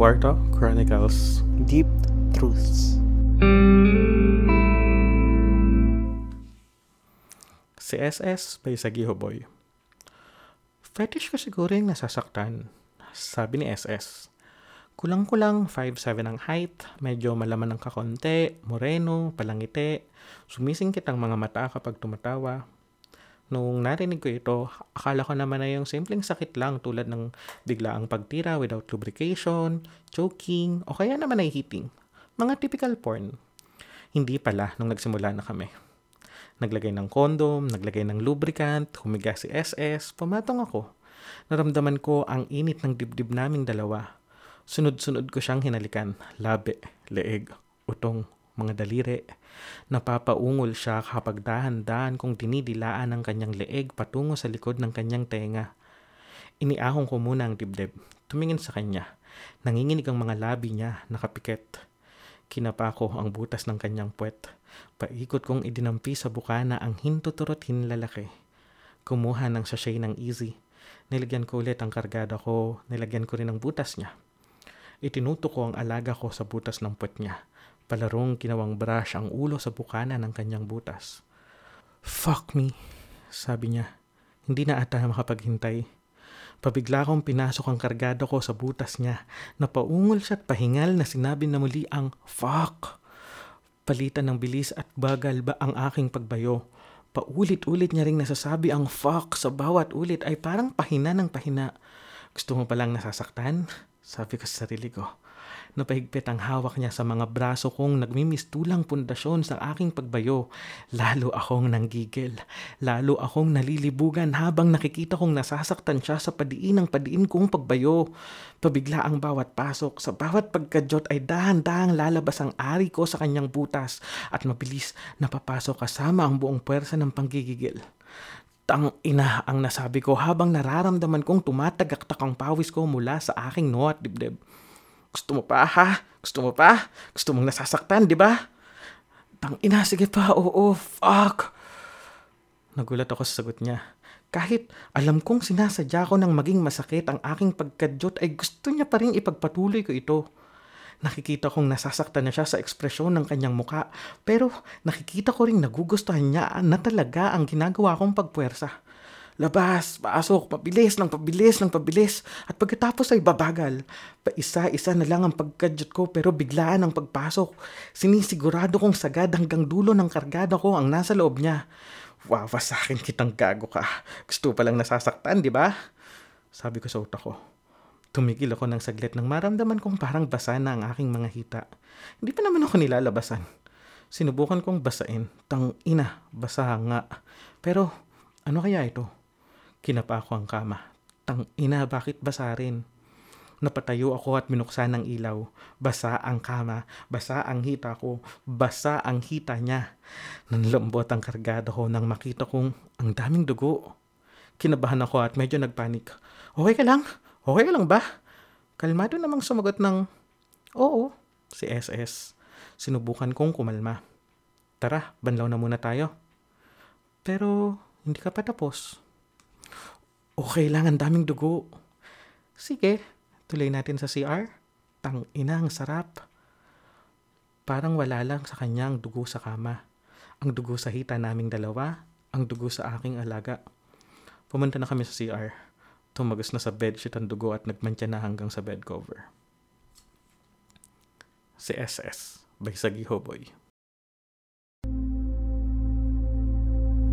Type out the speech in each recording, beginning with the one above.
Puerto Chronicles Deep Truths. Si SS by Sagiho Boy. Fetish ko siguro yung nasasaktan. Sabi ni SS. Kulang-kulang 5'7 ang height, medyo malaman ng kakonte, moreno, palangiti, sumisingkit ang mga mata kapag tumatawa. Nung narinig ko ito, akala ko naman na yung simpleng sakit lang tulad ng biglaang pagtira without lubrication, choking, o kaya naman ay heating. Mga typical porn. Hindi pala nung nagsimula na kami. Naglagay ng condom, naglagay ng lubricant, humiga si SS, pumatong ako. Naramdaman ko ang init ng dibdib naming dalawa. Sunod-sunod ko siyang hinalikan, labi, leeg, utong, mga daliri. Napapaungol siya kapag dahan-dahan kong dinidilaan ang kanyang leeg patungo sa likod ng kanyang tenga. Iniahong ko muna ang dibdib. Tumingin sa kanya. Nanginginig ang mga labi niya, nakapikit. Kinapa ko ang butas ng kanyang puwet. Paikot kong idinampi sa bukana ang hintuturot hinlalaki. Kumuha ng sachet ng easy. Nilagyan ko ulit ang kargada ko, nilagyan ko rin ang butas niya. Itinuto ko ang alaga ko sa butas ng puwet niya. Palarong kinawang brush ang ulo sa bukana ng kanyang butas. Fuck me, sabi niya. Hindi na ata makapaghintay. Pabigla kong pinasok ang kargada ko sa butas niya. Napaungol siya at pahingal na sinabi na muli ang fuck. Palitan ng bilis at bagal ba ang aking pagbayo. Paulit-ulit niya ring nasasabi ang fuck sa bawat ulit ay parang pahina ng pahina. Gusto mo palang nasasaktan? Sabi ko sa sarili ko. Napahigpit ang hawak niya sa mga braso kong nagmimistulang pundasyon sa aking pagbayo. Lalo akong nanggigil. Lalo akong nalilibugan habang nakikita kong nasasaktan siya sa padiin ng padiin kong pagbayo. Pabigla ang bawat pasok. Sa bawat pagkadyot ay dahan-dahang lalabas ang ari ko sa kanyang butas at mabilis napapasok kasama ang buong puwersa ng panggigigil. Tang ina ang nasabi ko habang nararamdaman kong tumatagaktak ang pawis ko mula sa aking noo at dibdib. Gusto mo pa, ha? Gusto mo pa? Gusto mong nasasaktan, di ba? Tang ina, sige pa, oo, fuck. Nagulat ako sa sagot niya. Kahit alam kong sinasadya ko ng maging masakit ang aking pagkadyot ay gusto niya pa rin ipagpatuloy ko ito. Nakikita kong nasasaktan na siya sa ekspresyon ng kanyang muka pero nakikita ko rin nagugustuhan niya na talaga ang ginagawa kong pagpuwersa. Labas, pasok, pabilis ng pabilis ng pabilis. At pagkatapos ay babagal. Paisa-isa na lang ang pagkadyot ko pero biglaan ang pagpasok. Sinisigurado kong sagad hanggang dulo ng kargada ko ang nasa loob niya. Wawa sa akin kitang gago ka. Gusto pa lang nasasaktan, di ba? Sabi ko sa utak ko. Tumigil ako ng saglit nang maramdaman kong parang basa na ang aking mga hita. Hindi pa naman ako nilalabasan. Sinubukan kong basain. Tang ina, basa nga. Pero ano kaya ito? Kinapa ko ang kama. Tang ina, bakit basa rin? Napatayo ako at minuksan ng ilaw. Basa ang kama, basa ang hita ko, basa ang hita niya. Nanlambot ang kargada ko nang makita kong ang daming dugo. Kinabahan ako at medyo nagpanik. Okay ka lang? Okay ka lang ba? Kalmado namang sumagot ng, Oo, si SS. Sinubukan kong kumalma. Tara, banlaw na muna tayo. Pero, hindi ka pa tapos. Okay lang, ang daming dugo. Sige, tuloy natin sa CR. Tang ina, ang sarap. Parang wala lang sa kanya dugo sa kama. Ang dugo sa hita naming dalawa, ang dugo sa aking alaga. Pumunta na kami sa CR. Tumagos na sa bedsheet ang dugo at nagmantya na hanggang sa bed cover. Si SS by Sagiho Boy.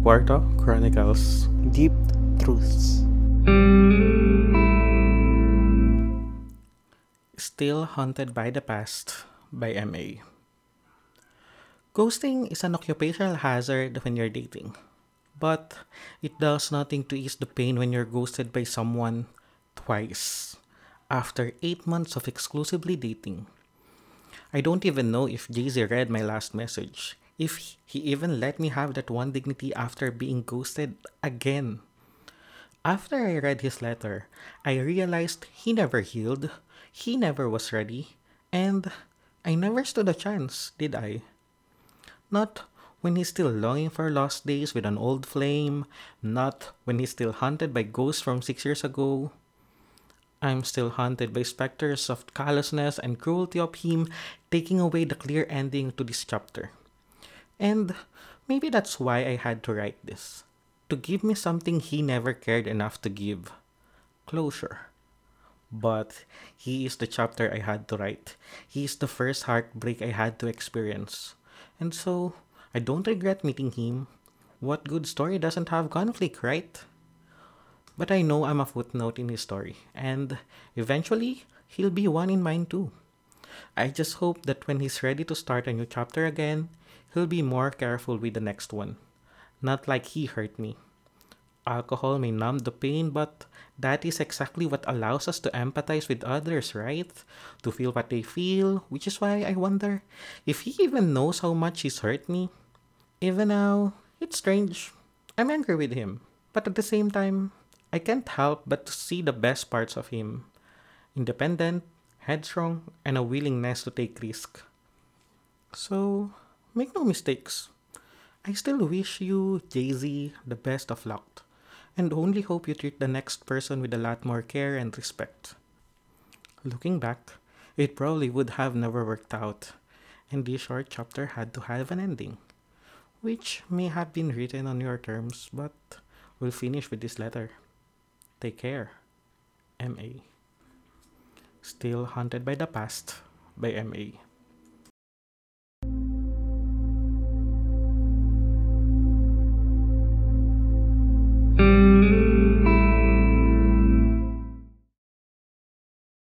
Puerto Chronicles Deep Truths. Still Haunted by the Past by MA. Ghosting is an occupational hazard when you're dating, but it does nothing to ease the pain when you're ghosted by someone twice after eight months of exclusively dating. I don't even know if Jay Z read my last message, if he even let me have that one dignity after being ghosted again. After I read his letter, I realized he never healed, he never was ready, and I never stood a chance, did I? Not when he's still longing for lost days with an old flame, not when he's still haunted by ghosts from six years ago. I'm still haunted by specters of callousness and cruelty of him taking away the clear ending to this chapter. And maybe that's why I had to write this. To give me something he never cared enough to give. Closure. But he is the chapter I had to write. He is the first heartbreak I had to experience. And so, I don't regret meeting him. What good story doesn't have conflict, right? But I know I'm a footnote in his story, and eventually, he'll be one in mine too. I just hope that when he's ready to start a new chapter again, he'll be more careful with the next one. Not like he hurt me. Alcohol may numb the pain, but that is exactly what allows us to empathize with others, right? To feel what they feel, which is why I wonder if he even knows how much he's hurt me. Even now, it's strange. I'm angry with him, but at the same time, I can't help but to see the best parts of him independent, headstrong, and a willingness to take risk. So, make no mistakes. I still wish you, Jay Z, the best of luck, and only hope you treat the next person with a lot more care and respect. Looking back, it probably would have never worked out, and this short chapter had to have an ending, which may have been written on your terms, but we'll finish with this letter. Take care. M.A. Still Haunted by the Past by M.A.